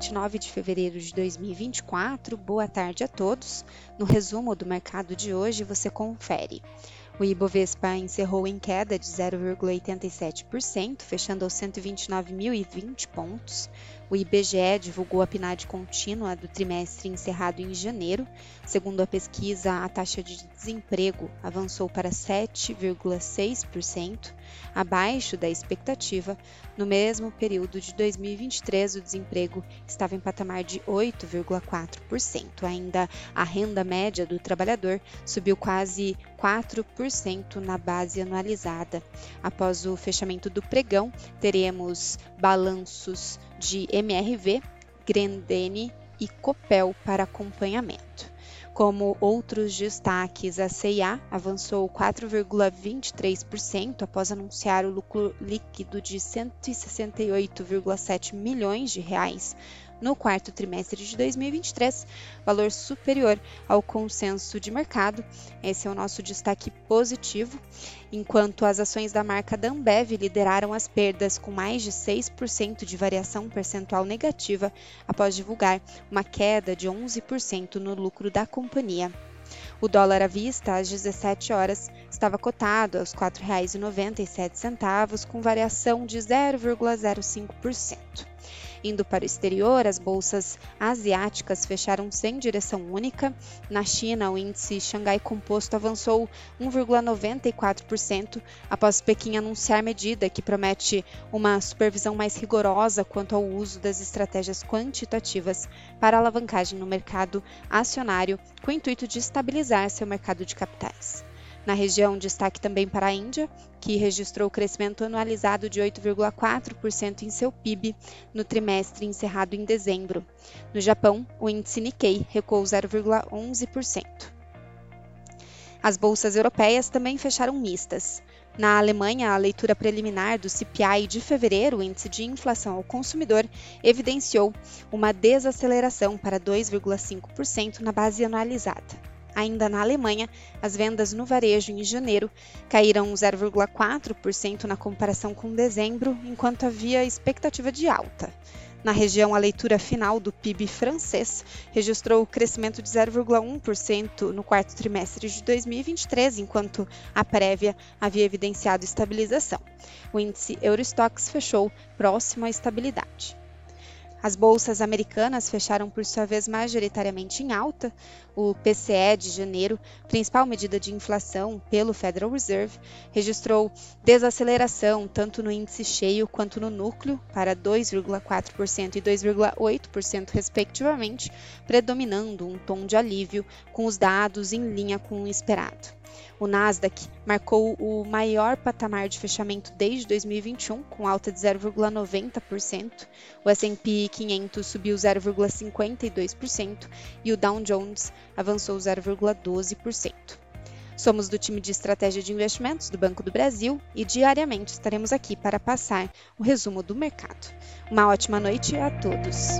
29 de fevereiro de 2024. Boa tarde a todos. No resumo do mercado de hoje, você confere. O Ibovespa encerrou em queda de 0,87%, fechando aos 129.020 pontos. O IBGE divulgou a PNAD contínua do trimestre encerrado em janeiro. Segundo a pesquisa, a taxa de desemprego avançou para 7,6%, abaixo da expectativa. No mesmo período de 2023, o desemprego estava em patamar de 8,4%. Ainda a renda média do trabalhador subiu quase 4% na base anualizada. Após o fechamento do pregão, teremos balanços de MRV, Grendene e Copel para acompanhamento. Como outros destaques, a CIA avançou 4,23% após anunciar o lucro líquido de 168,7 milhões de reais no quarto trimestre de 2023, valor superior ao consenso de mercado. Esse é o nosso destaque positivo, enquanto as ações da marca da Ambev lideraram as perdas com mais de 6% de variação percentual negativa após divulgar uma queda de 11% no lucro da companhia. O dólar à vista, às 17 horas, estava cotado aos R$ 4,97, com variação de 0,05%. Indo para o exterior, as bolsas asiáticas fecharam sem direção única. Na China, o índice Xangai Composto avançou 1,94% após Pequim anunciar medida que promete uma supervisão mais rigorosa quanto ao uso das estratégias quantitativas para alavancagem no mercado acionário, com o intuito de estabilizar seu mercado de capitais. Na região, destaque também para a Índia, que registrou crescimento anualizado de 8,4% em seu PIB no trimestre encerrado em dezembro. No Japão, o índice Nikkei recuou 0,11%. As bolsas europeias também fecharam mistas. Na Alemanha, a leitura preliminar do CPI de fevereiro, o índice de inflação ao consumidor, evidenciou uma desaceleração para 2,5% na base anualizada. Ainda na Alemanha, as vendas no varejo em janeiro caíram 0,4% na comparação com dezembro, enquanto havia expectativa de alta. Na região, a leitura final do PIB francês registrou crescimento de 0,1% no quarto trimestre de 2023, enquanto a prévia havia evidenciado estabilização. O índice Eurostox fechou próximo à estabilidade. As bolsas americanas fecharam por sua vez majoritariamente em alta. O PCE de janeiro, principal medida de inflação pelo Federal Reserve, registrou desaceleração tanto no índice cheio quanto no núcleo, para 2,4% e 2,8% respectivamente, predominando um tom de alívio com os dados em linha com o esperado. O Nasdaq marcou o maior patamar de fechamento desde 2021, com alta de 0,90%. O S&P 500 subiu 0,52% e o Dow Jones avançou 0,12%. Somos do time de estratégia de investimentos do Banco do Brasil e diariamente estaremos aqui para passar o resumo do mercado. Uma ótima noite a todos.